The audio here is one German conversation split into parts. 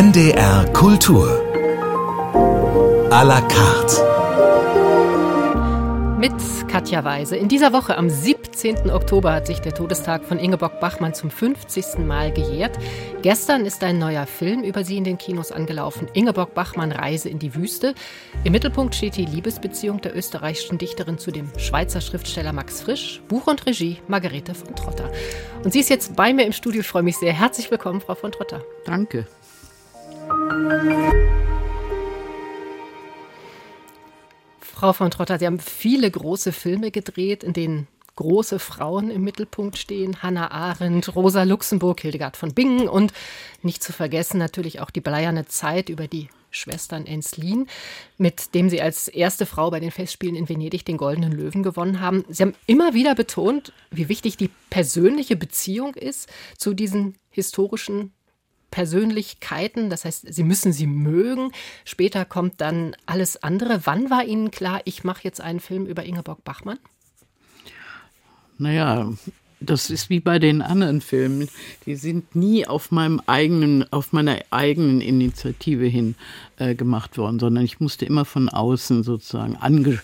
NDR Kultur. À la carte. Mit Katja Weise. In dieser Woche, am 17. Oktober, hat sich der Todestag von Ingeborg Bachmann zum 50. Mal gejährt. Gestern ist ein neuer Film über sie in den Kinos angelaufen. Ingeborg Bachmann Reise in die Wüste. Im Mittelpunkt steht die Liebesbeziehung der österreichischen Dichterin zu dem Schweizer Schriftsteller Max Frisch. Buch und Regie Margarete von Trotter. Und sie ist jetzt bei mir im Studio. Ich freue mich sehr. Herzlich willkommen, Frau von Trotter. Danke. Frau von Trotter, Sie haben viele große Filme gedreht, in denen große Frauen im Mittelpunkt stehen. Hannah Arendt, Rosa Luxemburg, Hildegard von Bingen und nicht zu vergessen natürlich auch die bleierne Zeit über die Schwestern Enslin, mit dem Sie als erste Frau bei den Festspielen in Venedig den Goldenen Löwen gewonnen haben. Sie haben immer wieder betont, wie wichtig die persönliche Beziehung ist zu diesen historischen Persönlichkeiten, das heißt, Sie müssen sie mögen. Später kommt dann alles andere. Wann war Ihnen klar, ich mache jetzt einen Film über Ingeborg Bachmann? Naja, das ist wie bei den anderen Filmen. Die sind nie auf meinem eigenen, auf meiner eigenen Initiative hin äh, gemacht worden, sondern ich musste immer von außen sozusagen ange,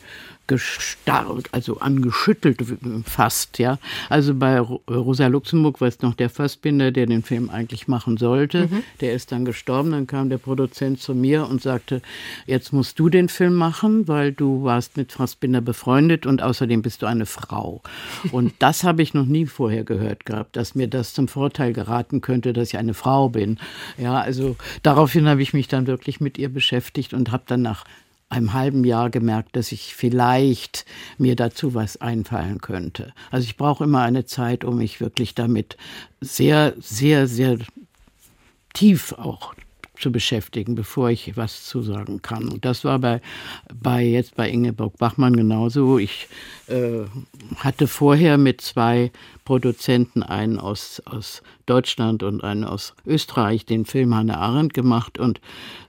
gestarrt, also angeschüttelt fast, ja. Also bei Rosa Luxemburg war es noch der Fassbinder, der den Film eigentlich machen sollte. Mhm. Der ist dann gestorben. Dann kam der Produzent zu mir und sagte, jetzt musst du den Film machen, weil du warst mit Fassbinder befreundet und außerdem bist du eine Frau. Und das habe ich noch nie vorher gehört gehabt, dass mir das zum Vorteil geraten könnte, dass ich eine Frau bin. Ja, also daraufhin habe ich mich dann wirklich mit ihr beschäftigt und habe dann nach einem halben Jahr gemerkt, dass ich vielleicht mir dazu was einfallen könnte. Also ich brauche immer eine Zeit, um mich wirklich damit sehr, sehr, sehr tief auch zu beschäftigen, bevor ich was zusagen kann. Und das war bei, bei jetzt bei Ingeborg Bachmann genauso. Ich äh, hatte vorher mit zwei Produzenten, einen aus, aus Deutschland und einen aus Österreich, den Film Hannah Arendt gemacht. Und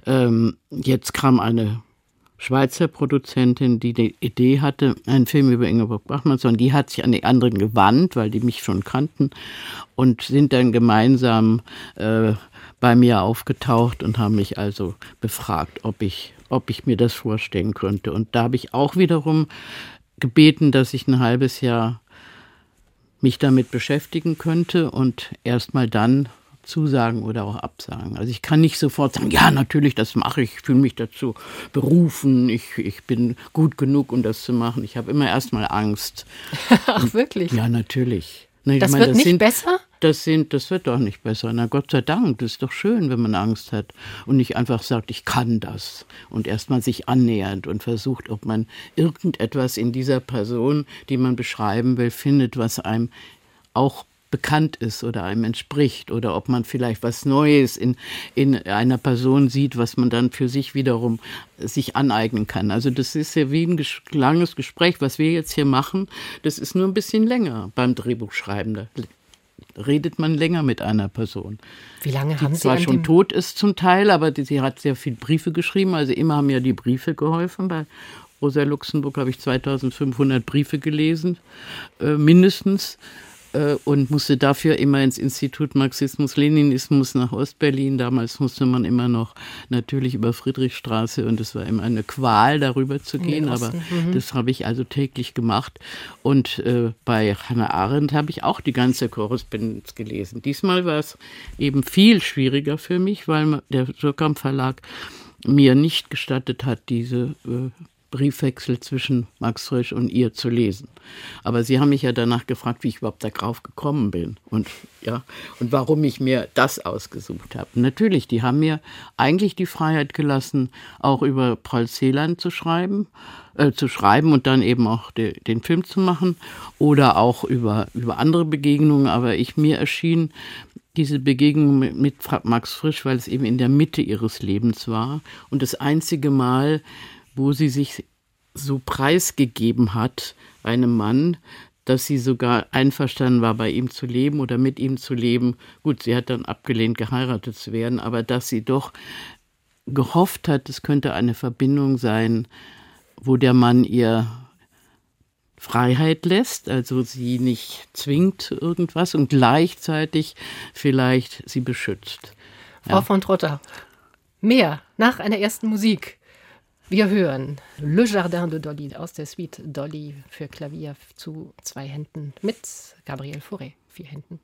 ähm, jetzt kam eine Schweizer Produzentin, die die Idee hatte, einen Film über Ingeborg Bachmann, sondern die hat sich an die anderen gewandt, weil die mich schon kannten und sind dann gemeinsam äh, bei mir aufgetaucht und haben mich also befragt, ob ich, ob ich mir das vorstellen könnte. Und da habe ich auch wiederum gebeten, dass ich ein halbes Jahr mich damit beschäftigen könnte und erst mal dann zusagen oder auch absagen. Also ich kann nicht sofort sagen, ja, natürlich, das mache ich, ich fühle mich dazu berufen, ich, ich bin gut genug, um das zu machen. Ich habe immer erstmal Angst. Ach, wirklich? Ja, natürlich. Na, das meine, wird das nicht sind, besser? Das, sind, das wird doch nicht besser. Na Gott sei Dank, das ist doch schön, wenn man Angst hat und nicht einfach sagt, ich kann das und erstmal sich annähernd und versucht, ob man irgendetwas in dieser Person, die man beschreiben will, findet, was einem auch bekannt ist oder einem entspricht oder ob man vielleicht was Neues in, in einer Person sieht, was man dann für sich wiederum sich aneignen kann. Also das ist ja wie ein langes Gespräch, was wir jetzt hier machen, das ist nur ein bisschen länger beim Drehbuchschreiben. Da redet man länger mit einer Person. Wie lange haben die Sie zwar schon tot ist zum Teil, aber die, sie hat sehr viele Briefe geschrieben. Also immer haben ja die Briefe geholfen. Bei Rosa Luxemburg habe ich 2500 Briefe gelesen, äh, mindestens. Äh, und musste dafür immer ins Institut Marxismus-Leninismus nach Ostberlin. Damals musste man immer noch natürlich über Friedrichstraße und es war immer eine Qual, darüber zu gehen, aber mhm. das habe ich also täglich gemacht. Und äh, bei Hannah Arendt habe ich auch die ganze Korrespondenz gelesen. Diesmal war es eben viel schwieriger für mich, weil der Surkamp Verlag mir nicht gestattet hat, diese äh, Briefwechsel zwischen Max Frisch und ihr zu lesen. Aber Sie haben mich ja danach gefragt, wie ich überhaupt darauf gekommen bin und ja und warum ich mir das ausgesucht habe. Natürlich, die haben mir eigentlich die Freiheit gelassen, auch über Paul Celan zu schreiben, äh, zu schreiben und dann eben auch de, den Film zu machen oder auch über über andere Begegnungen. Aber ich mir erschien diese Begegnung mit, mit Max Frisch, weil es eben in der Mitte ihres Lebens war und das einzige Mal, wo sie sich so preisgegeben hat, einem Mann, dass sie sogar einverstanden war, bei ihm zu leben oder mit ihm zu leben. Gut, sie hat dann abgelehnt, geheiratet zu werden, aber dass sie doch gehofft hat, es könnte eine Verbindung sein, wo der Mann ihr Freiheit lässt, also sie nicht zwingt irgendwas und gleichzeitig vielleicht sie beschützt. Frau ja. von Trotter, Mehr nach einer ersten Musik. Wir hören Le Jardin de Dolly aus der Suite Dolly für Klavier zu zwei Händen mit Gabriel Fauré, vier Händen.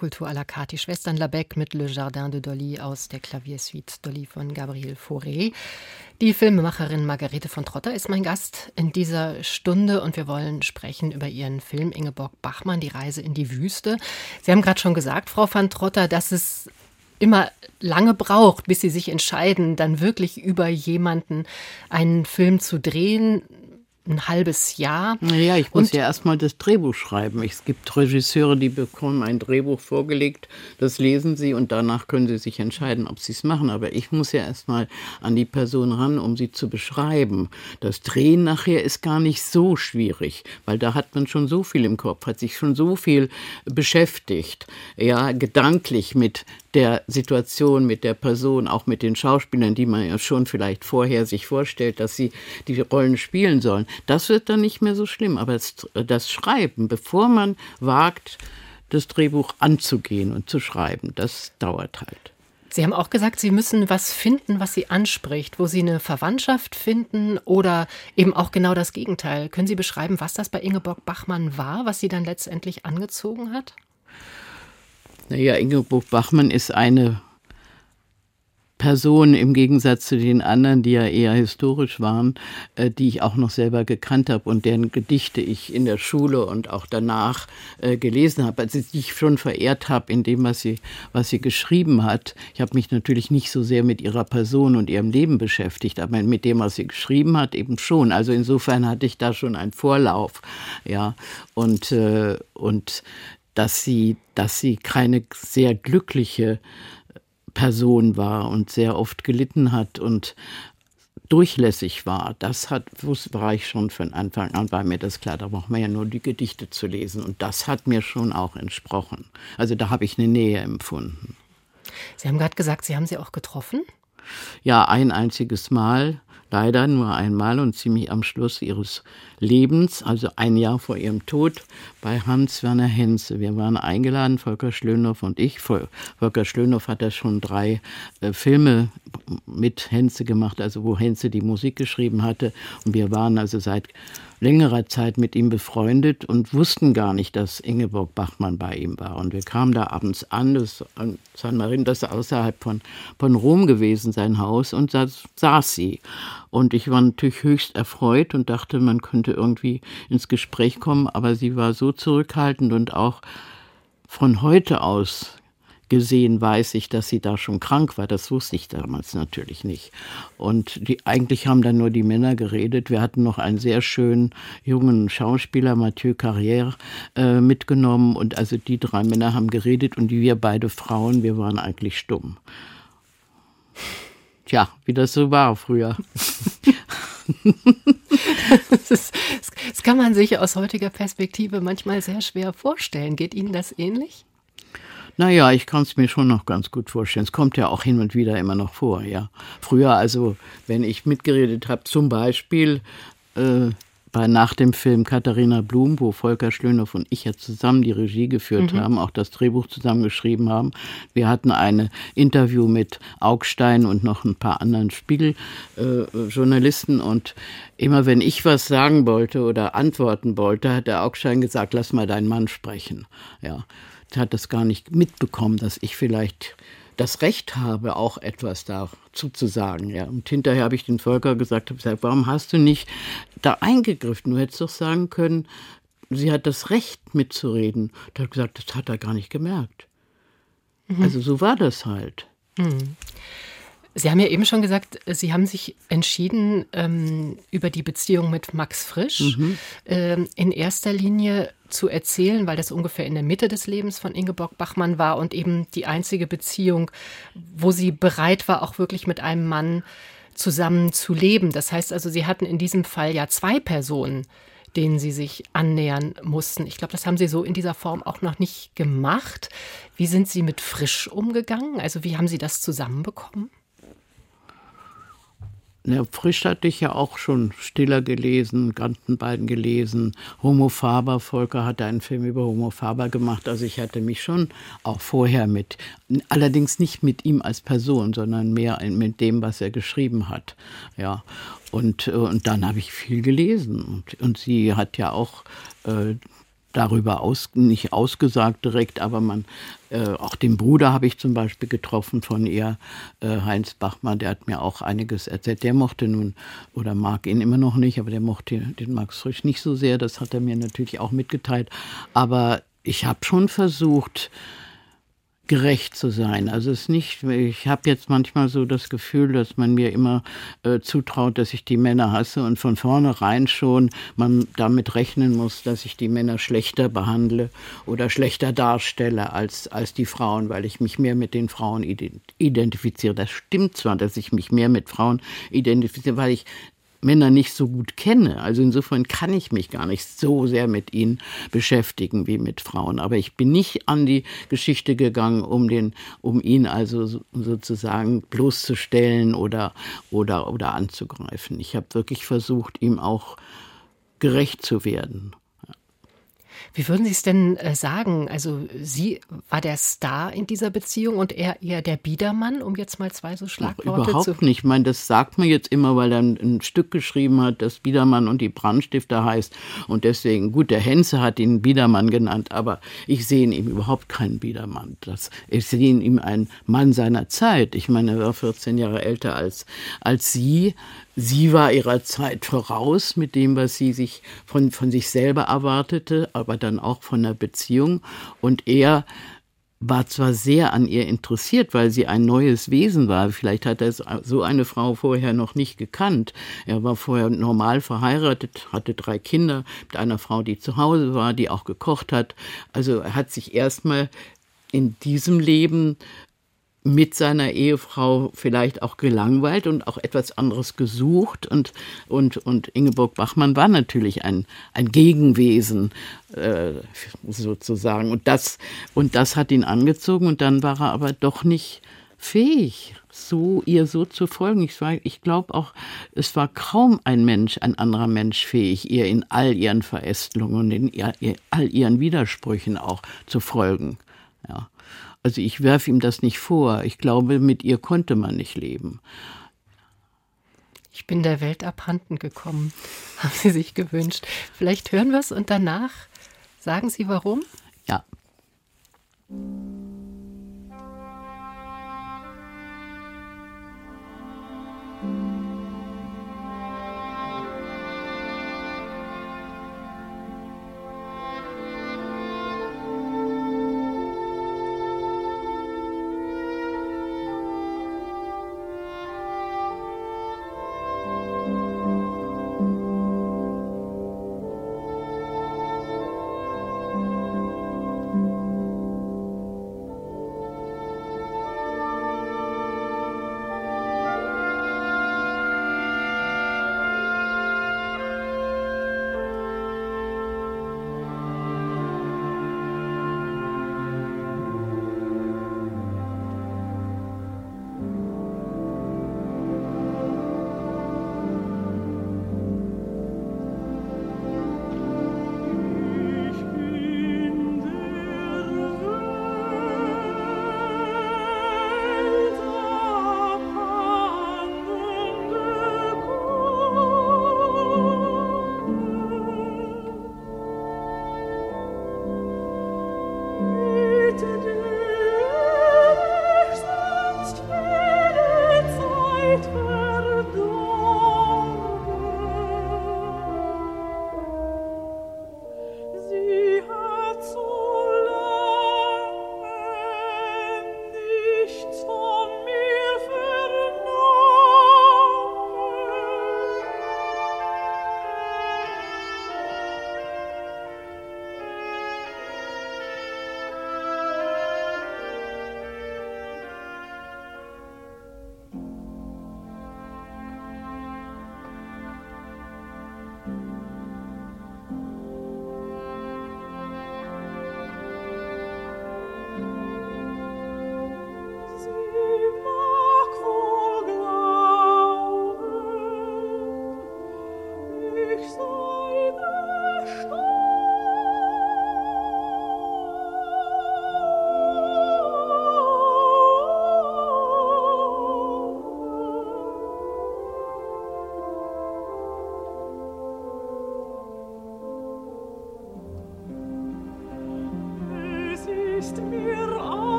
Kultur à la carte, die Schwestern Labec mit Le Jardin de Dolly aus der Klaviersuite Dolly von Gabriel Fauré. Die Filmemacherin Margarete von Trotter ist mein Gast in dieser Stunde und wir wollen sprechen über ihren Film Ingeborg Bachmann, Die Reise in die Wüste. Sie haben gerade schon gesagt, Frau van Trotter, dass es immer lange braucht, bis sie sich entscheiden, dann wirklich über jemanden einen Film zu drehen ein halbes Jahr. Naja, ich muss und ja erstmal das Drehbuch schreiben. Es gibt Regisseure, die bekommen ein Drehbuch vorgelegt, das lesen sie und danach können sie sich entscheiden, ob sie es machen. Aber ich muss ja erstmal an die Person ran, um sie zu beschreiben. Das Drehen nachher ist gar nicht so schwierig, weil da hat man schon so viel im Kopf, hat sich schon so viel beschäftigt, ja, gedanklich mit der Situation, mit der Person, auch mit den Schauspielern, die man ja schon vielleicht vorher sich vorstellt, dass sie die Rollen spielen sollen. Das wird dann nicht mehr so schlimm. Aber das, das Schreiben, bevor man wagt, das Drehbuch anzugehen und zu schreiben, das dauert halt. Sie haben auch gesagt, Sie müssen was finden, was Sie anspricht, wo Sie eine Verwandtschaft finden oder eben auch genau das Gegenteil. Können Sie beschreiben, was das bei Ingeborg Bachmann war, was Sie dann letztendlich angezogen hat? Naja, Ingeborg Bachmann ist eine Person im Gegensatz zu den anderen, die ja eher historisch waren, äh, die ich auch noch selber gekannt habe und deren Gedichte ich in der Schule und auch danach äh, gelesen habe, also die ich schon verehrt habe in dem, was sie, was sie geschrieben hat. Ich habe mich natürlich nicht so sehr mit ihrer Person und ihrem Leben beschäftigt, aber mit dem, was sie geschrieben hat, eben schon. Also insofern hatte ich da schon einen Vorlauf, ja. Und, äh, und dass sie, dass sie keine sehr glückliche Person war und sehr oft gelitten hat und durchlässig war, das hat, war ich schon von Anfang an, war mir das klar, da braucht man ja nur die Gedichte zu lesen. Und das hat mir schon auch entsprochen. Also da habe ich eine Nähe empfunden. Sie haben gerade gesagt, Sie haben sie auch getroffen? Ja, ein einziges Mal leider nur einmal und ziemlich am Schluss ihres Lebens, also ein Jahr vor ihrem Tod, bei Hans-Werner Henze. Wir waren eingeladen, Volker Schlönow und ich. Volker Schlönow hat ja schon drei äh, Filme mit Henze gemacht, also wo Henze die Musik geschrieben hatte. Und wir waren also seit längerer Zeit mit ihm befreundet und wussten gar nicht, dass Ingeborg Bachmann bei ihm war. Und wir kamen da abends an, das an San Marino, das außerhalb von, von Rom gewesen, sein Haus, und da saß sie. Und ich war natürlich höchst erfreut und dachte, man könnte irgendwie ins Gespräch kommen, aber sie war so zurückhaltend und auch von heute aus gesehen weiß ich, dass sie da schon krank war. Das wusste ich damals natürlich nicht. Und die, eigentlich haben dann nur die Männer geredet. Wir hatten noch einen sehr schönen jungen Schauspieler, Mathieu Carrière, äh, mitgenommen. Und also die drei Männer haben geredet und wir beide Frauen, wir waren eigentlich stumm. Tja, wie das so war früher. das, ist, das kann man sich aus heutiger Perspektive manchmal sehr schwer vorstellen. Geht Ihnen das ähnlich? Naja, ich kann es mir schon noch ganz gut vorstellen. Es kommt ja auch hin und wieder immer noch vor, ja. Früher, also, wenn ich mitgeredet habe, zum Beispiel äh, bei nach dem Film Katharina Blum, wo Volker Schlönow und ich ja zusammen die Regie geführt mhm. haben, auch das Drehbuch zusammengeschrieben haben. Wir hatten ein Interview mit Augstein und noch ein paar anderen Spiegeljournalisten äh, und immer wenn ich was sagen wollte oder antworten wollte, hat der Augstein gesagt, lass mal deinen Mann sprechen. Ja hat das gar nicht mitbekommen, dass ich vielleicht das Recht habe, auch etwas dazu zu sagen. Ja. Und hinterher habe ich den Volker gesagt, gesagt, warum hast du nicht da eingegriffen? Du hättest doch sagen können, sie hat das Recht mitzureden. Der hat gesagt, das hat er gar nicht gemerkt. Mhm. Also so war das halt. Mhm. Sie haben ja eben schon gesagt, Sie haben sich entschieden, ähm, über die Beziehung mit Max Frisch mhm. ähm, in erster Linie zu erzählen, weil das ungefähr in der Mitte des Lebens von Ingeborg Bachmann war und eben die einzige Beziehung, wo sie bereit war, auch wirklich mit einem Mann zusammen zu leben. Das heißt also, Sie hatten in diesem Fall ja zwei Personen, denen Sie sich annähern mussten. Ich glaube, das haben Sie so in dieser Form auch noch nicht gemacht. Wie sind Sie mit Frisch umgegangen? Also wie haben Sie das zusammenbekommen? Ja, Frisch hatte ich ja auch schon Stiller gelesen, Gantenbeiden gelesen. Homo Faber, Volker hatte einen Film über Homo Faber gemacht. Also ich hatte mich schon auch vorher mit, allerdings nicht mit ihm als Person, sondern mehr mit dem, was er geschrieben hat. Ja. Und, äh, und dann habe ich viel gelesen. Und, und sie hat ja auch äh, darüber aus, nicht ausgesagt direkt, aber man, äh, auch den Bruder habe ich zum Beispiel getroffen von ihr, äh, Heinz Bachmann, der hat mir auch einiges erzählt. Der mochte nun, oder mag ihn immer noch nicht, aber der mochte den Max Frisch nicht so sehr, das hat er mir natürlich auch mitgeteilt. Aber ich habe schon versucht, gerecht zu sein. Also es ist nicht, ich habe jetzt manchmal so das Gefühl, dass man mir immer äh, zutraut, dass ich die Männer hasse und von vornherein schon man damit rechnen muss, dass ich die Männer schlechter behandle oder schlechter darstelle als, als die Frauen, weil ich mich mehr mit den Frauen identifiziere. Das stimmt zwar, dass ich mich mehr mit Frauen identifiziere, weil ich Männer nicht so gut kenne. Also insofern kann ich mich gar nicht so sehr mit ihnen beschäftigen wie mit Frauen. Aber ich bin nicht an die Geschichte gegangen, um den, um ihn also sozusagen bloßzustellen oder, oder, oder anzugreifen. Ich habe wirklich versucht, ihm auch gerecht zu werden. Wie würden Sie es denn äh, sagen? Also sie war der Star in dieser Beziehung und er eher der Biedermann, um jetzt mal zwei so Schlagworte Ach, überhaupt zu... Überhaupt nicht. Ich meine, das sagt man jetzt immer, weil er ein, ein, Stück geschrieben hat, das Biedermann und die Brandstifter heißt. Und deswegen, gut, der Henze hat ihn Biedermann genannt, aber ich sehe in ihm überhaupt keinen Biedermann. Das, ich sehe in ihm einen Mann seiner Zeit. Ich meine, er war 14 Jahre älter als, als sie. Sie war ihrer Zeit voraus mit dem, was sie sich von, von sich selber erwartete, aber dann auch von der Beziehung. Und er war zwar sehr an ihr interessiert, weil sie ein neues Wesen war. Vielleicht hat er so eine Frau vorher noch nicht gekannt. Er war vorher normal verheiratet, hatte drei Kinder mit einer Frau, die zu Hause war, die auch gekocht hat. Also er hat sich erstmal in diesem Leben mit seiner Ehefrau vielleicht auch gelangweilt und auch etwas anderes gesucht. Und, und, und Ingeborg Bachmann war natürlich ein, ein Gegenwesen äh, sozusagen. Und das, und das hat ihn angezogen und dann war er aber doch nicht fähig, so ihr so zu folgen. Ich, ich glaube auch, es war kaum ein Mensch, ein anderer Mensch fähig, ihr in all ihren Verästelungen und in all ihren Widersprüchen auch zu folgen. Also ich werfe ihm das nicht vor. Ich glaube, mit ihr konnte man nicht leben. Ich bin der Welt abhanden gekommen, haben Sie sich gewünscht. Vielleicht hören wir es und danach sagen Sie warum? Ja.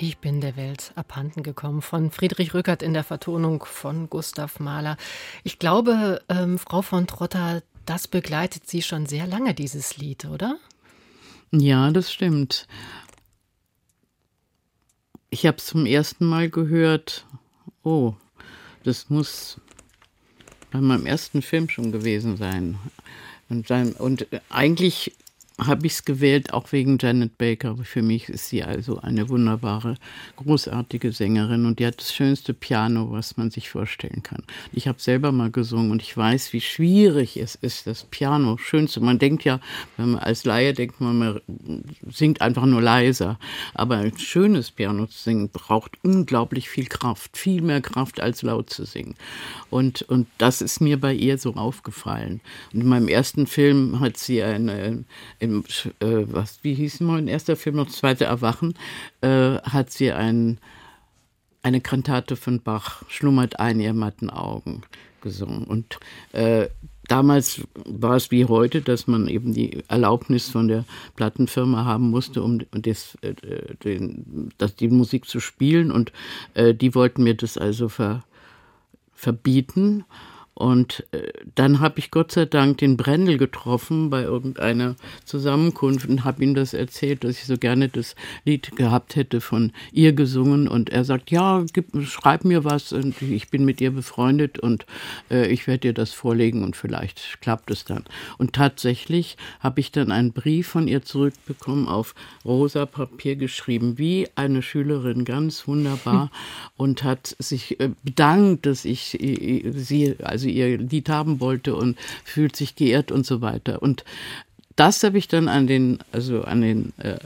Ich bin der Welt abhanden gekommen von Friedrich Rückert in der Vertonung von Gustav Mahler. Ich glaube, ähm, Frau von Trotter, das begleitet Sie schon sehr lange, dieses Lied, oder? Ja, das stimmt. Ich habe es zum ersten Mal gehört. Oh, das muss bei meinem ersten Film schon gewesen sein. Und, dann, und eigentlich habe ich es gewählt, auch wegen Janet Baker. Für mich ist sie also eine wunderbare, großartige Sängerin und die hat das schönste Piano, was man sich vorstellen kann. Ich habe selber mal gesungen und ich weiß, wie schwierig es ist, das Piano schönste. Man denkt ja, wenn man als Laie denkt man, man singt einfach nur leiser. Aber ein schönes Piano zu singen braucht unglaublich viel Kraft, viel mehr Kraft als laut zu singen. Und, und das ist mir bei ihr so aufgefallen. Und in meinem ersten Film hat sie eine, im, äh, was, wie hieß mein erster Film noch, zweite Erwachen, äh, hat sie ein, eine Kantate von Bach, Schlummert ein, ihr matten Augen, gesungen. Und äh, damals war es wie heute, dass man eben die Erlaubnis von der Plattenfirma haben musste, um das, äh, den, das, die Musik zu spielen. Und äh, die wollten mir das also ver, verbieten. Und äh, dann habe ich Gott sei Dank den Brendel getroffen bei irgendeiner Zusammenkunft und habe ihm das erzählt, dass ich so gerne das Lied gehabt hätte von ihr gesungen. Und er sagt, ja, gib, schreib mir was und ich bin mit ihr befreundet und äh, ich werde dir das vorlegen und vielleicht klappt es dann. Und tatsächlich habe ich dann einen Brief von ihr zurückbekommen, auf rosa Papier geschrieben, wie eine Schülerin, ganz wunderbar und hat sich äh, bedankt, dass ich sie, also sie ihr Lied haben wollte und fühlt sich geehrt und so weiter. Und das habe ich dann an den, also an den äh,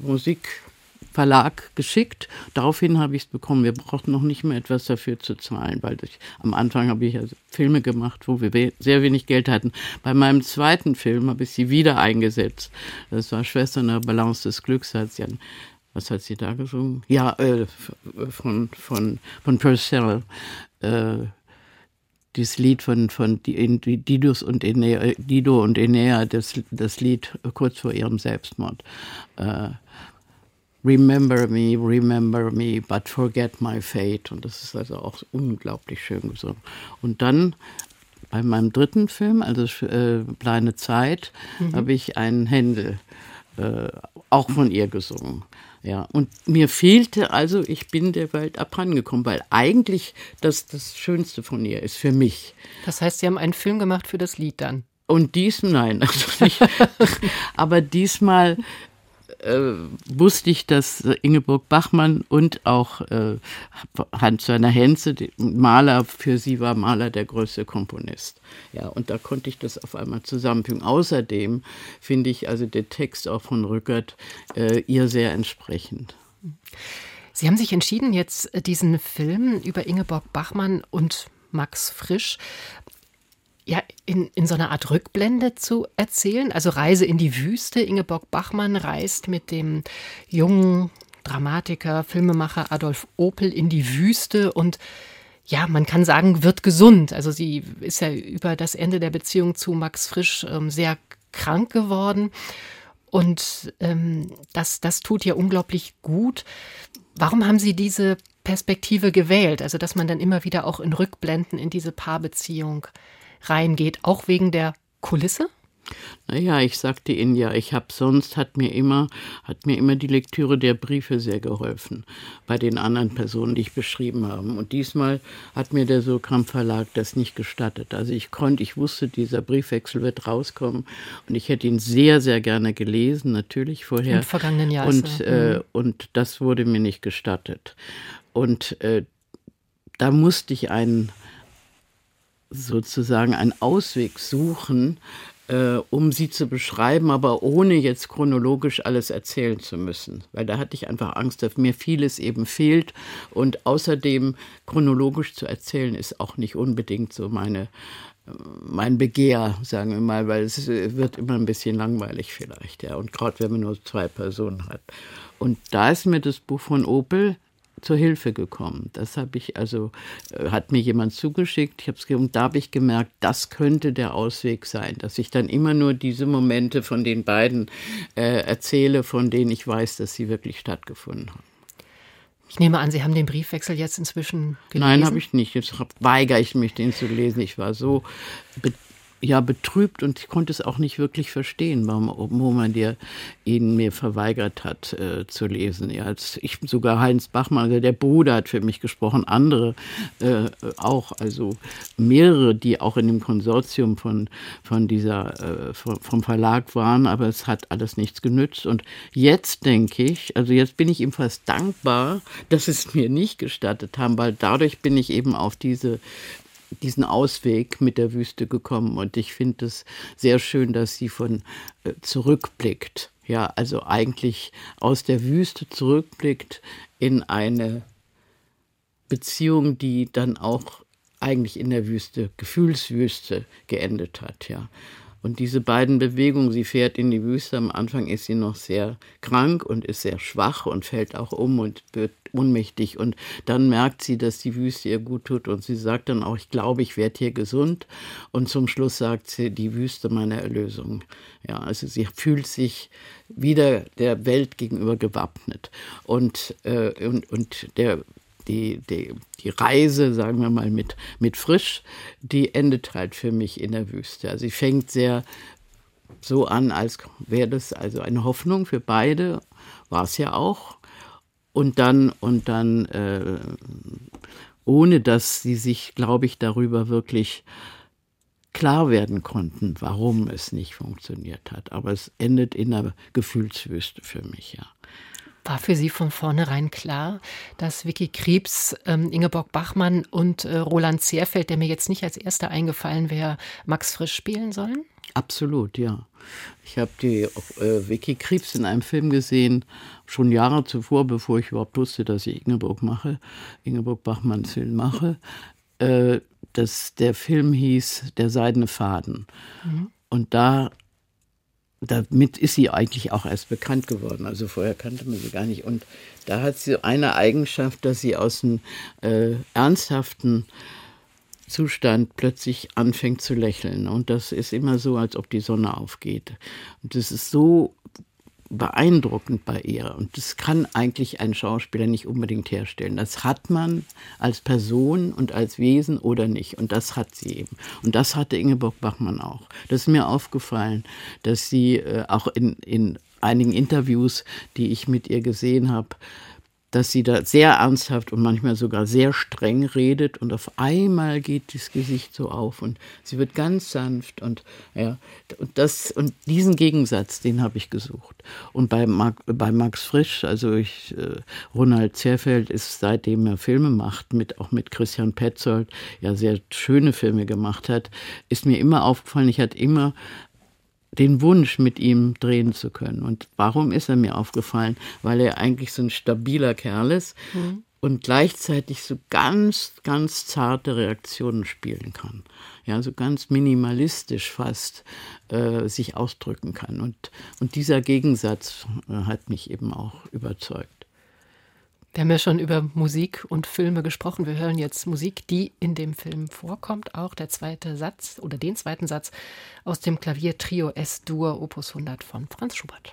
Musikverlag geschickt. Daraufhin habe ich es bekommen. Wir brauchten noch nicht mehr etwas dafür zu zahlen, weil ich, am Anfang habe ich also Filme gemacht, wo wir we sehr wenig Geld hatten. Bei meinem zweiten Film habe ich sie wieder eingesetzt. Das war Schwester in der Balance des Glücks, hat sie an was hat sie da gesungen? Ja, äh, von, von, von Purcell. Äh, dieses Lied von, von Didus und Enea, Dido und Enea, das, das Lied kurz vor ihrem Selbstmord. Uh, remember me, remember me, but forget my fate. Und das ist also auch unglaublich schön gesungen. Und dann bei meinem dritten Film, also äh, Kleine Zeit, mhm. habe ich einen Händel äh, auch von ihr gesungen. Ja, und mir fehlte also, ich bin der Welt abhandengekommen, weil eigentlich das das Schönste von ihr ist für mich. Das heißt, Sie haben einen Film gemacht für das Lied dann? Und diesmal, nein, also nicht. aber diesmal äh, wusste ich, dass Ingeborg Bachmann und auch äh, Hans-Werner Henze, Maler, für sie war Maler der größte Komponist. Ja, und da konnte ich das auf einmal zusammenfügen. Außerdem finde ich also der Text auch von Rückert äh, ihr sehr entsprechend. Sie haben sich entschieden, jetzt äh, diesen Film über Ingeborg Bachmann und Max Frisch ja, in, in so einer Art Rückblende zu erzählen. Also Reise in die Wüste. Ingeborg Bachmann reist mit dem jungen Dramatiker, Filmemacher Adolf Opel in die Wüste und ja, man kann sagen, wird gesund. Also sie ist ja über das Ende der Beziehung zu Max Frisch ähm, sehr krank geworden. Und ähm, das, das tut ihr unglaublich gut. Warum haben Sie diese Perspektive gewählt? Also, dass man dann immer wieder auch in Rückblenden in diese Paarbeziehung reingeht, auch wegen der Kulisse? Naja, ich sagte Ihnen ja, ich habe sonst hat mir immer hat mir immer die Lektüre der Briefe sehr geholfen bei den anderen Personen, die ich beschrieben habe. Und diesmal hat mir der Sokram Verlag das nicht gestattet. Also ich konnte, ich wusste, dieser Briefwechsel wird rauskommen und ich hätte ihn sehr sehr gerne gelesen, natürlich vorher. Im vergangenen Jahr. Und äh, mhm. und das wurde mir nicht gestattet. Und äh, da musste ich einen sozusagen einen Ausweg suchen, äh, um sie zu beschreiben, aber ohne jetzt chronologisch alles erzählen zu müssen. Weil da hatte ich einfach Angst, dass mir vieles eben fehlt. Und außerdem chronologisch zu erzählen, ist auch nicht unbedingt so meine, äh, mein Begehr, sagen wir mal, weil es wird immer ein bisschen langweilig vielleicht. Ja. Und gerade wenn man nur zwei Personen hat. Und da ist mir das Buch von Opel zur Hilfe gekommen. Das habe ich also, äh, hat mir jemand zugeschickt. Ich habe es und da habe ich gemerkt, das könnte der Ausweg sein, dass ich dann immer nur diese Momente von den beiden äh, erzähle, von denen ich weiß, dass sie wirklich stattgefunden haben. Ich nehme an, Sie haben den Briefwechsel jetzt inzwischen gelesen. Nein, habe ich nicht. Jetzt weigere ich mich, den zu lesen. Ich war so ja betrübt und ich konnte es auch nicht wirklich verstehen, warum, man dir ihn mir verweigert hat äh, zu lesen. Ja, als ich sogar Heinz Bachmann, also der Bruder hat für mich gesprochen, andere äh, auch, also mehrere, die auch in dem Konsortium von von dieser äh, vom Verlag waren, aber es hat alles nichts genützt. Und jetzt denke ich, also jetzt bin ich ihm fast dankbar, dass es mir nicht gestattet haben, weil dadurch bin ich eben auf diese diesen Ausweg mit der Wüste gekommen. Und ich finde es sehr schön, dass sie von äh, zurückblickt. Ja, also eigentlich aus der Wüste zurückblickt in eine Beziehung, die dann auch eigentlich in der Wüste, Gefühlswüste geendet hat, ja. Und diese beiden Bewegungen, sie fährt in die Wüste, am Anfang ist sie noch sehr krank und ist sehr schwach und fällt auch um und wird ohnmächtig. Und dann merkt sie, dass die Wüste ihr gut tut und sie sagt dann auch, ich glaube, ich werde hier gesund. Und zum Schluss sagt sie, die Wüste meiner Erlösung. Ja, also sie fühlt sich wieder der Welt gegenüber gewappnet. Und, äh, und, und der die, die, die Reise, sagen wir mal, mit, mit Frisch, die endet halt für mich in der Wüste. Also sie fängt sehr so an, als wäre das also eine Hoffnung für beide, war es ja auch. Und dann, und dann, äh, ohne dass sie sich, glaube ich, darüber wirklich klar werden konnten, warum es nicht funktioniert hat. Aber es endet in einer Gefühlswüste für mich, ja. War für Sie von vornherein klar, dass Vicky Krebs, ähm, Ingeborg Bachmann und äh, Roland Zerfeld, der mir jetzt nicht als erster eingefallen wäre, Max Frisch spielen sollen? Absolut, ja. Ich habe die äh, Vicky Krebs in einem Film gesehen, schon Jahre zuvor, bevor ich überhaupt wusste, dass ich Ingeborg mache, Ingeborg Bachmanns Film mache. Äh, das, der Film hieß Der seidene Faden. Mhm. Und da damit ist sie eigentlich auch erst bekannt geworden. Also vorher kannte man sie gar nicht. Und da hat sie eine Eigenschaft, dass sie aus einem äh, ernsthaften Zustand plötzlich anfängt zu lächeln. Und das ist immer so, als ob die Sonne aufgeht. Und das ist so beeindruckend bei ihr. Und das kann eigentlich ein Schauspieler nicht unbedingt herstellen. Das hat man als Person und als Wesen oder nicht. Und das hat sie eben. Und das hatte Ingeborg Bachmann auch. Das ist mir aufgefallen, dass sie äh, auch in, in einigen Interviews, die ich mit ihr gesehen habe, dass sie da sehr ernsthaft und manchmal sogar sehr streng redet und auf einmal geht das Gesicht so auf und sie wird ganz sanft und ja und das und diesen Gegensatz den habe ich gesucht. Und bei, Mark, bei Max Frisch also ich äh, Ronald Zerfeld ist seitdem er Filme macht mit auch mit Christian Petzold ja sehr schöne Filme gemacht hat ist mir immer aufgefallen ich hatte immer den Wunsch, mit ihm drehen zu können. Und warum ist er mir aufgefallen? Weil er eigentlich so ein stabiler Kerl ist mhm. und gleichzeitig so ganz, ganz zarte Reaktionen spielen kann. Ja, so ganz minimalistisch fast äh, sich ausdrücken kann. Und, und dieser Gegensatz äh, hat mich eben auch überzeugt. Wir haben ja schon über Musik und Filme gesprochen. Wir hören jetzt Musik, die in dem Film vorkommt. Auch der zweite Satz oder den zweiten Satz aus dem Klaviertrio S-Dur Opus 100 von Franz Schubert.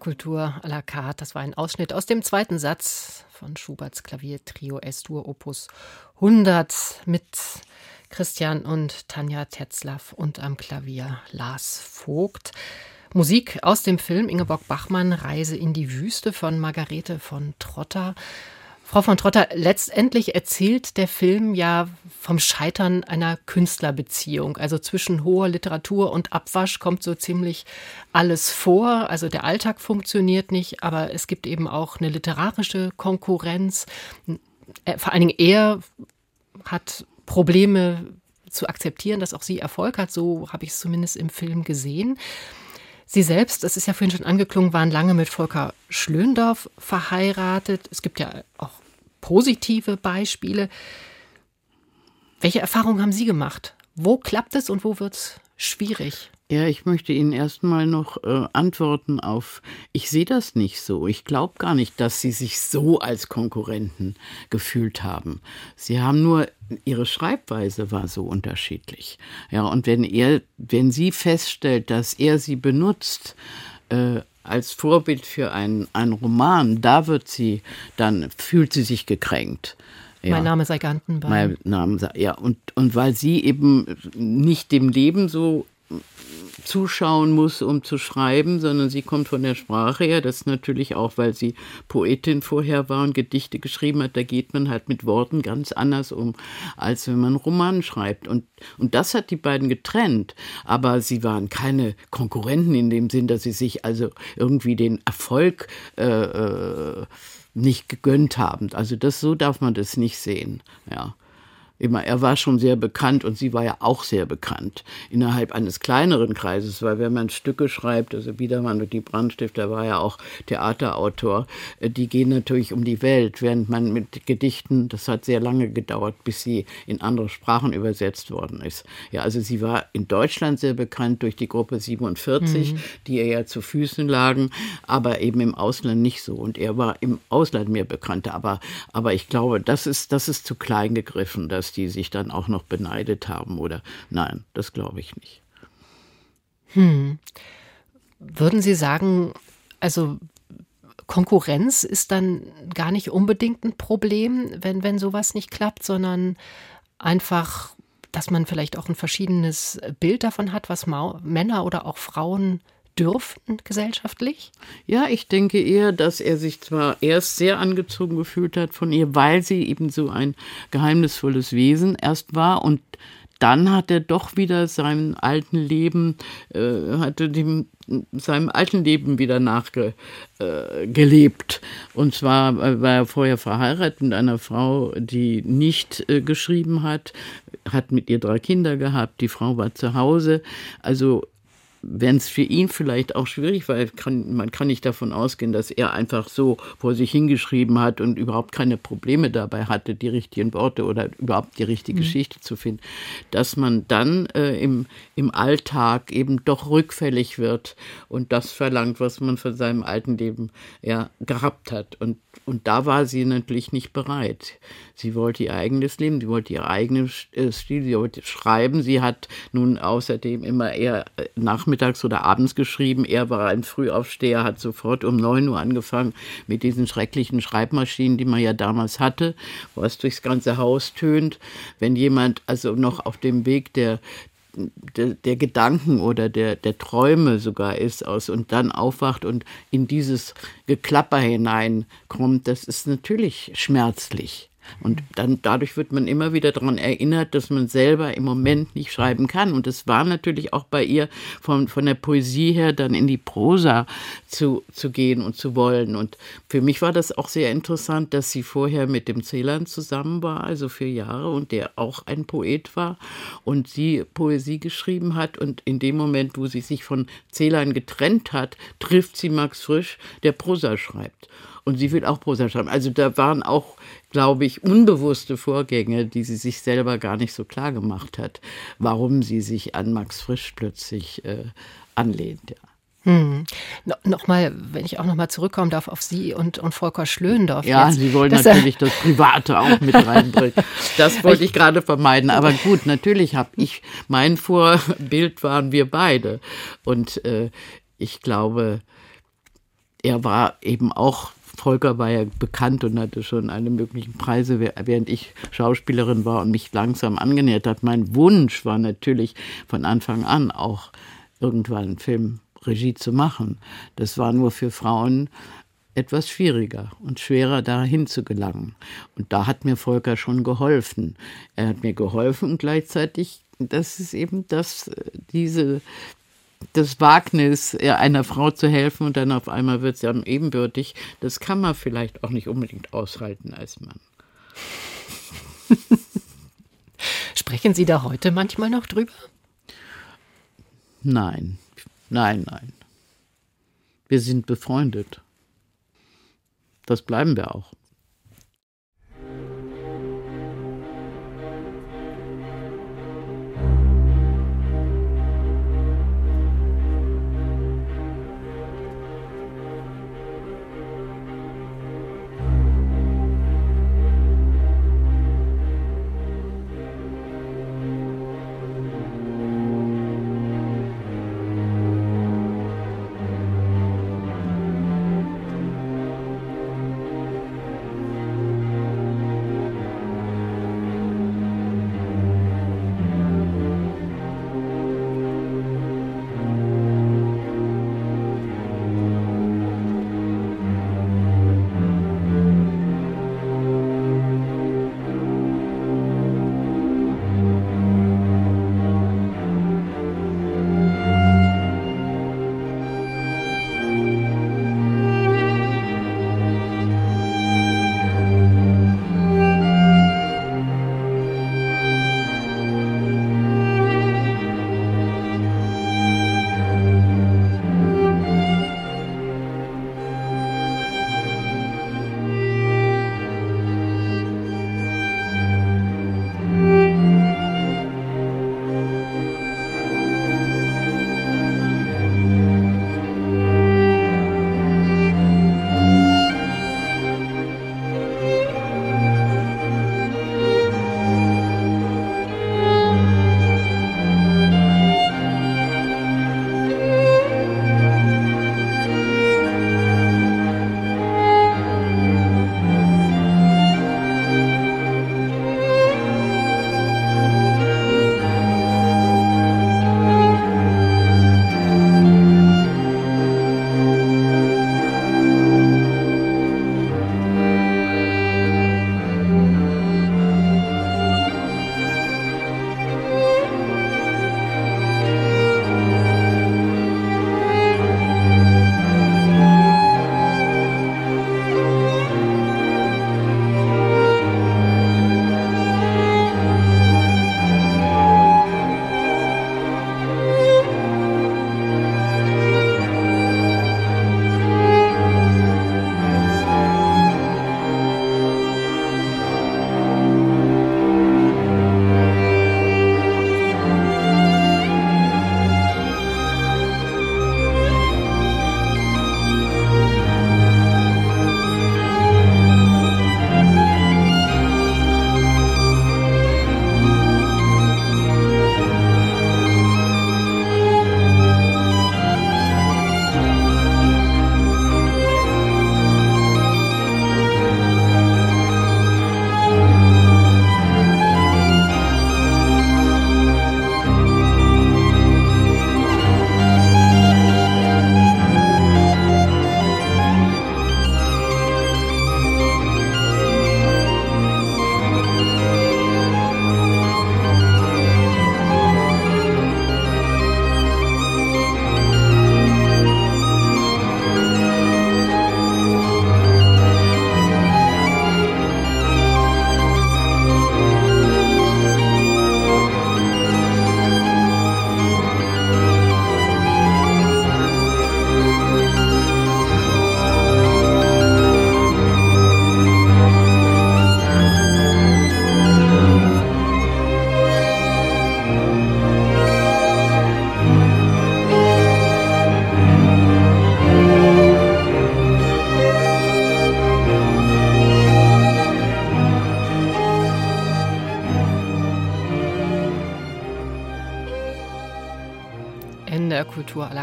Kultur à la carte. Das war ein Ausschnitt aus dem zweiten Satz von Schuberts Klaviertrio S-Dur Opus 100 mit Christian und Tanja Tetzlaff und am Klavier Lars Vogt. Musik aus dem Film Ingeborg Bachmann Reise in die Wüste von Margarete von Trotter. Frau von Trotter, letztendlich erzählt der Film ja vom Scheitern einer Künstlerbeziehung. Also zwischen hoher Literatur und Abwasch kommt so ziemlich alles vor. Also der Alltag funktioniert nicht, aber es gibt eben auch eine literarische Konkurrenz. Äh, vor allen Dingen er hat Probleme zu akzeptieren, dass auch sie Erfolg hat. So habe ich es zumindest im Film gesehen. Sie selbst, das ist ja vorhin schon angeklungen, waren lange mit Volker Schlöndorff verheiratet. Es gibt ja auch positive Beispiele. Welche Erfahrungen haben Sie gemacht? Wo klappt es und wo wird es schwierig? Ja, ich möchte Ihnen erstmal noch äh, antworten auf, ich sehe das nicht so. Ich glaube gar nicht, dass Sie sich so als Konkurrenten gefühlt haben. Sie haben nur, Ihre Schreibweise war so unterschiedlich. Ja, und wenn er, wenn sie feststellt, dass er sie benutzt, äh, als Vorbild für einen, einen Roman, da wird sie, dann fühlt sie sich gekränkt. Ja. Mein Name sei Gantenbein. Mein Name sei, ja. Und, und weil sie eben nicht dem Leben so zuschauen muss, um zu schreiben, sondern sie kommt von der Sprache her. Das natürlich auch, weil sie Poetin vorher war und Gedichte geschrieben hat. Da geht man halt mit Worten ganz anders um, als wenn man einen Roman schreibt. Und, und das hat die beiden getrennt. Aber sie waren keine Konkurrenten in dem Sinn, dass sie sich also irgendwie den Erfolg äh, äh nicht gegönnt haben. Also das so darf man das nicht sehen. Ja immer, er war schon sehr bekannt und sie war ja auch sehr bekannt innerhalb eines kleineren Kreises, weil wenn man Stücke schreibt, also Biedermann und die Brandstifter war ja auch Theaterautor, äh, die gehen natürlich um die Welt, während man mit Gedichten, das hat sehr lange gedauert, bis sie in andere Sprachen übersetzt worden ist. Ja, also sie war in Deutschland sehr bekannt durch die Gruppe 47, mhm. die ihr ja zu Füßen lagen, aber eben im Ausland nicht so. Und er war im Ausland mehr bekannt. Aber, aber ich glaube, das ist, das ist zu klein gegriffen, dass die sich dann auch noch beneidet haben oder nein, das glaube ich nicht. Hm. Würden Sie sagen, also Konkurrenz ist dann gar nicht unbedingt ein Problem, wenn, wenn sowas nicht klappt, sondern einfach, dass man vielleicht auch ein verschiedenes Bild davon hat, was Männer oder auch Frauen dürften gesellschaftlich? Ja, ich denke eher, dass er sich zwar erst sehr angezogen gefühlt hat von ihr, weil sie eben so ein geheimnisvolles Wesen erst war und dann hat er doch wieder seinem alten Leben, äh, hatte dem, seinem alten Leben wieder nachgelebt. Äh, und zwar war er vorher verheiratet mit einer Frau, die nicht äh, geschrieben hat, hat mit ihr drei Kinder gehabt, die Frau war zu Hause. Also wenn es für ihn vielleicht auch schwierig war, kann, man kann nicht davon ausgehen, dass er einfach so vor sich hingeschrieben hat und überhaupt keine Probleme dabei hatte, die richtigen Worte oder überhaupt die richtige mhm. Geschichte zu finden, dass man dann äh, im, im Alltag eben doch rückfällig wird und das verlangt, was man von seinem alten Leben ja gehabt hat. Und, und da war sie natürlich nicht bereit. Sie wollte ihr eigenes Leben, sie wollte ihr eigenes äh, Stil, sie wollte schreiben. Sie hat nun außerdem immer eher äh, nachmittags oder abends geschrieben. Er war ein Frühaufsteher, hat sofort um 9 Uhr angefangen mit diesen schrecklichen Schreibmaschinen, die man ja damals hatte, wo es durchs ganze Haus tönt. Wenn jemand also noch auf dem Weg der, der, der, Gedanken oder der, der Träume sogar ist aus und dann aufwacht und in dieses Geklapper hineinkommt, das ist natürlich schmerzlich. Und dann dadurch wird man immer wieder daran erinnert, dass man selber im Moment nicht schreiben kann. Und es war natürlich auch bei ihr von, von der Poesie her dann in die Prosa zu, zu gehen und zu wollen. Und für mich war das auch sehr interessant, dass sie vorher mit dem Celan zusammen war, also vier Jahre, und der auch ein Poet war und sie Poesie geschrieben hat. Und in dem Moment, wo sie sich von Celan getrennt hat, trifft sie Max Frisch, der Prosa schreibt. Und sie will auch Prosa schreiben. Also da waren auch glaube ich, unbewusste Vorgänge, die sie sich selber gar nicht so klar gemacht hat, warum sie sich an Max Frisch plötzlich äh, anlehnt. Ja. Hm. No, Nochmal, wenn ich auch nochmal zurückkommen darf auf Sie und, und Volker Schlöndorff. Ja, jetzt, Sie wollen natürlich das Private auch mit reinbringen. Das wollte ich gerade vermeiden. Aber gut, natürlich habe ich, mein Vorbild waren wir beide. Und äh, ich glaube, er war eben auch Volker war ja bekannt und hatte schon alle möglichen Preise, während ich Schauspielerin war und mich langsam angenähert hat. Mein Wunsch war natürlich von Anfang an auch irgendwann einen Film Regie zu machen. Das war nur für Frauen etwas schwieriger und schwerer dahin zu gelangen. Und da hat mir Volker schon geholfen. Er hat mir geholfen und gleichzeitig, das ist eben das, diese das Wagnis, einer Frau zu helfen und dann auf einmal wird sie dann ebenbürtig, das kann man vielleicht auch nicht unbedingt aushalten als Mann. Sprechen Sie da heute manchmal noch drüber? Nein, nein, nein. Wir sind befreundet. Das bleiben wir auch.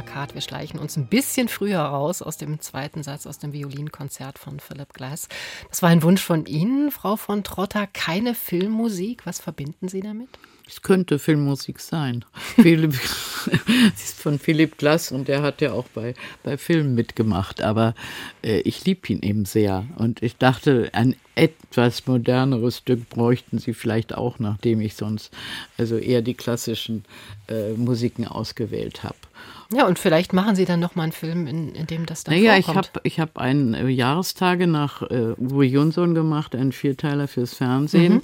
Carte. Wir schleichen uns ein bisschen früher raus aus dem zweiten Satz aus dem Violinkonzert von Philip Glass. Das war ein Wunsch von Ihnen, Frau von Trotter. Keine Filmmusik. Was verbinden Sie damit? Es könnte Filmmusik sein. Philipp, sie ist von Philipp Glass und der hat ja auch bei, bei Filmen mitgemacht. Aber äh, ich liebe ihn eben sehr. Und ich dachte, ein etwas moderneres Stück bräuchten sie vielleicht auch, nachdem ich sonst also eher die klassischen äh, Musiken ausgewählt habe. Ja, und vielleicht machen Sie dann noch mal einen Film, in, in dem das dann naja, vorkommt. ich habe ich hab einen äh, Jahrestage nach äh, Uwe Jonsson gemacht, einen Vierteiler fürs Fernsehen. Mhm.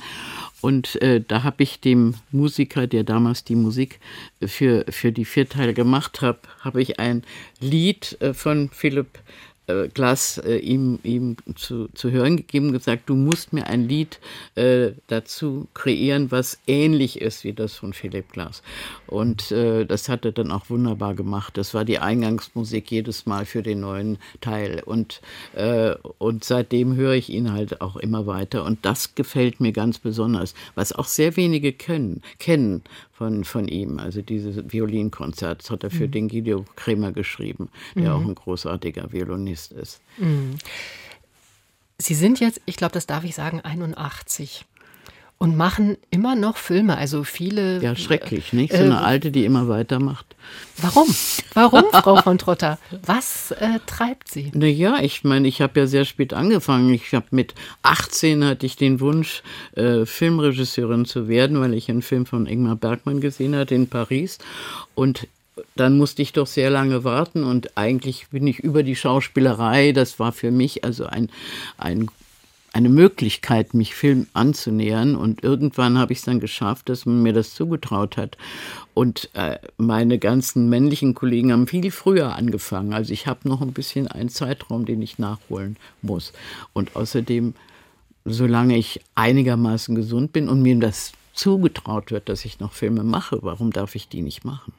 Und äh, da habe ich dem Musiker, der damals die Musik für, für die Vierteile gemacht hat, habe ich ein Lied äh, von Philipp äh, Glass äh, ihm, ihm zu, zu hören gegeben und gesagt, du musst mir ein Lied äh, dazu kreieren, was ähnlich ist wie das von Philipp Glass. Und äh, das hat er dann auch wunderbar gemacht. Das war die Eingangsmusik jedes Mal für den neuen Teil. Und, äh, und seitdem höre ich ihn halt auch immer weiter. Und das gefällt mir ganz besonders, was auch sehr wenige können, kennen von, von ihm. Also dieses Violinkonzert das hat er für mhm. den Guido Kremer geschrieben, der mhm. auch ein großartiger Violinist ist. Mhm. Sie sind jetzt, ich glaube, das darf ich sagen, 81 und machen immer noch Filme, also viele. Ja, schrecklich, nicht? So eine äh, alte, die immer weitermacht. Warum? Warum, Frau von Trotter? Was äh, treibt Sie? Naja, ich meine, ich habe ja sehr spät angefangen. Ich habe mit 18 hatte ich den Wunsch, äh, Filmregisseurin zu werden, weil ich einen Film von Ingmar Bergmann gesehen hatte in Paris. Und dann musste ich doch sehr lange warten und eigentlich bin ich über die Schauspielerei, das war für mich also ein, ein eine Möglichkeit, mich Film anzunähern. Und irgendwann habe ich es dann geschafft, dass man mir das zugetraut hat. Und äh, meine ganzen männlichen Kollegen haben viel früher angefangen. Also ich habe noch ein bisschen einen Zeitraum, den ich nachholen muss. Und außerdem, solange ich einigermaßen gesund bin und mir das zugetraut wird, dass ich noch Filme mache, warum darf ich die nicht machen?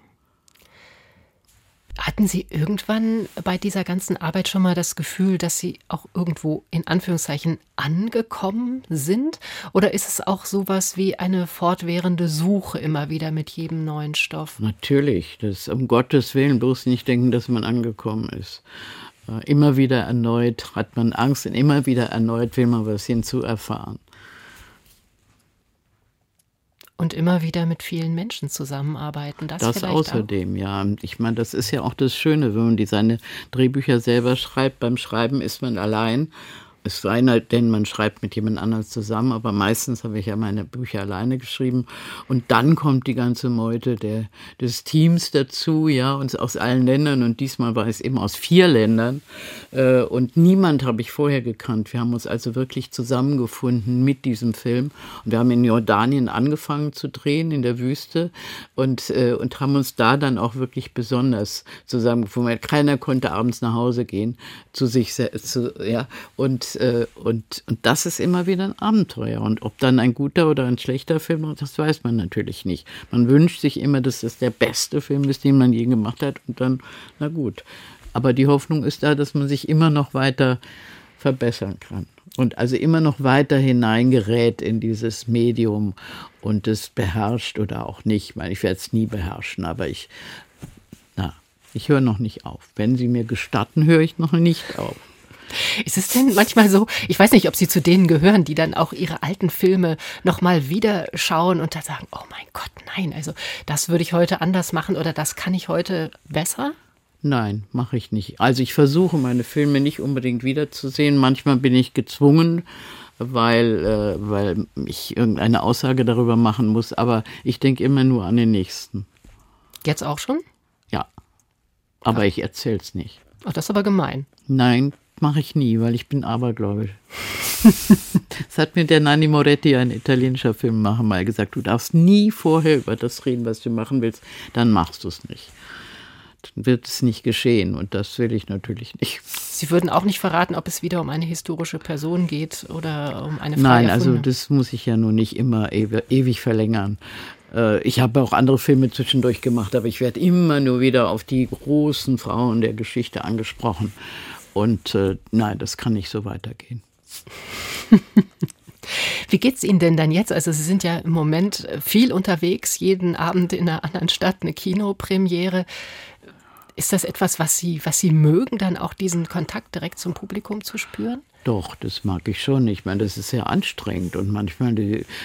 Hatten Sie irgendwann bei dieser ganzen Arbeit schon mal das Gefühl, dass Sie auch irgendwo in Anführungszeichen angekommen sind? Oder ist es auch sowas wie eine fortwährende Suche immer wieder mit jedem neuen Stoff? Natürlich, das um Gottes Willen bloß nicht denken, dass man angekommen ist. Äh, immer wieder erneut hat man Angst und immer wieder erneut will man was hinzuerfahren und immer wieder mit vielen Menschen zusammenarbeiten. Das, das außerdem, auch. ja. Ich meine, das ist ja auch das Schöne, wenn man die seine Drehbücher selber schreibt. Beim Schreiben ist man allein es sei denn, man schreibt mit jemand anderem zusammen, aber meistens habe ich ja meine Bücher alleine geschrieben. Und dann kommt die ganze Meute der, des Teams dazu, ja, und aus allen Ländern. Und diesmal war es eben aus vier Ländern. Äh, und niemand habe ich vorher gekannt. Wir haben uns also wirklich zusammengefunden mit diesem Film. Und wir haben in Jordanien angefangen zu drehen, in der Wüste. Und, äh, und haben uns da dann auch wirklich besonders zusammengefunden. Keiner konnte abends nach Hause gehen zu sich, zu, ja. Und äh, und, und das ist immer wieder ein Abenteuer. Und ob dann ein guter oder ein schlechter Film das weiß man natürlich nicht. Man wünscht sich immer, dass das der beste Film ist, den man je gemacht hat. Und dann, na gut. Aber die Hoffnung ist da, dass man sich immer noch weiter verbessern kann. Und also immer noch weiter hineingerät in dieses Medium und es beherrscht oder auch nicht. Ich meine, ich werde es nie beherrschen, aber ich, na, ich höre noch nicht auf. Wenn Sie mir gestatten, höre ich noch nicht auf. Ist es denn manchmal so, ich weiß nicht, ob Sie zu denen gehören, die dann auch ihre alten Filme nochmal wieder schauen und dann sagen, oh mein Gott, nein, also das würde ich heute anders machen oder das kann ich heute besser? Nein, mache ich nicht. Also ich versuche meine Filme nicht unbedingt wiederzusehen. Manchmal bin ich gezwungen, weil, äh, weil ich irgendeine Aussage darüber machen muss. Aber ich denke immer nur an den nächsten. Jetzt auch schon? Ja. Aber ja. ich erzähle es nicht. Ach, das ist aber gemein. Nein, mache ich nie, weil ich bin abergläubisch. das hat mir der Nanni Moretti, ein italienischer Filmemacher, mal gesagt. Du darfst nie vorher über das reden, was du machen willst, dann machst du es nicht. Dann wird es nicht geschehen und das will ich natürlich nicht. Sie würden auch nicht verraten, ob es wieder um eine historische Person geht oder um eine frei Nein, also das muss ich ja nun nicht immer ewig verlängern. Äh, ich habe auch andere Filme zwischendurch gemacht, aber ich werde immer nur wieder auf die großen Frauen der Geschichte angesprochen. Und äh, nein, das kann nicht so weitergehen. Wie geht es Ihnen denn dann jetzt? Also Sie sind ja im Moment viel unterwegs, jeden Abend in einer anderen Stadt eine Kinopremiere. Ist das etwas, was Sie, was Sie mögen, dann auch diesen Kontakt direkt zum Publikum zu spüren? Doch, das mag ich schon. Ich meine, das ist sehr anstrengend und manchmal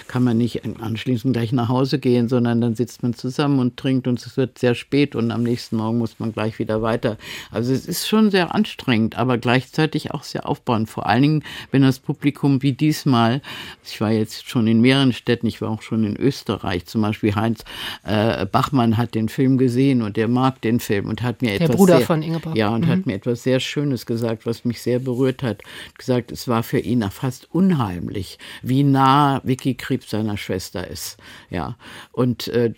kann man nicht anschließend gleich nach Hause gehen, sondern dann sitzt man zusammen und trinkt und es wird sehr spät und am nächsten Morgen muss man gleich wieder weiter. Also es ist schon sehr anstrengend, aber gleichzeitig auch sehr aufbauend. Vor allen Dingen, wenn das Publikum wie diesmal, ich war jetzt schon in mehreren Städten, ich war auch schon in Österreich, zum Beispiel Heinz äh, Bachmann hat den Film gesehen und der mag den Film und hat mir Der etwas Bruder sehr, von Ingeborg. ja und Mhm. hat mir etwas sehr Schönes gesagt, was mich sehr berührt hat. Gesagt, es war für ihn fast unheimlich, wie nah Vicky Krebs seiner Schwester ist. Ja, und äh,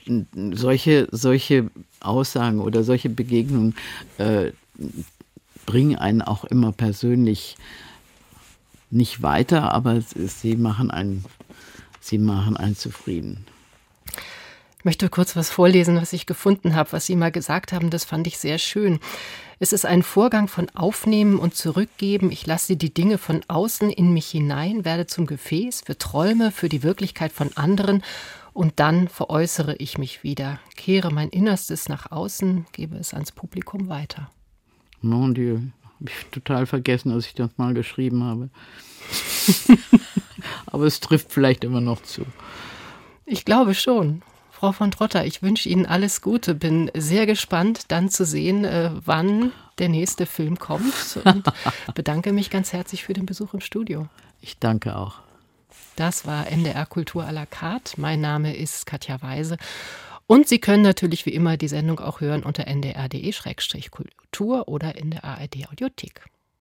solche solche Aussagen oder solche Begegnungen äh, bringen einen auch immer persönlich nicht weiter, aber sie machen einen sie machen einen zufrieden. Ich möchte kurz was vorlesen, was ich gefunden habe, was Sie mal gesagt haben. Das fand ich sehr schön. Es ist ein Vorgang von Aufnehmen und Zurückgeben. Ich lasse die Dinge von außen in mich hinein, werde zum Gefäß für Träume, für die Wirklichkeit von anderen und dann veräußere ich mich wieder, kehre mein Innerstes nach außen, gebe es ans Publikum weiter. Mon Dieu, hab ich total vergessen, dass ich das mal geschrieben habe. aber es trifft vielleicht immer noch zu. Ich glaube schon. Frau von Trotter, ich wünsche Ihnen alles Gute. Bin sehr gespannt, dann zu sehen, äh, wann der nächste Film kommt und bedanke mich ganz herzlich für den Besuch im Studio. Ich danke auch. Das war NDR Kultur à la carte. Mein Name ist Katja Weise. Und Sie können natürlich wie immer die Sendung auch hören unter ndr.de-kultur oder in der ARD Audiothek.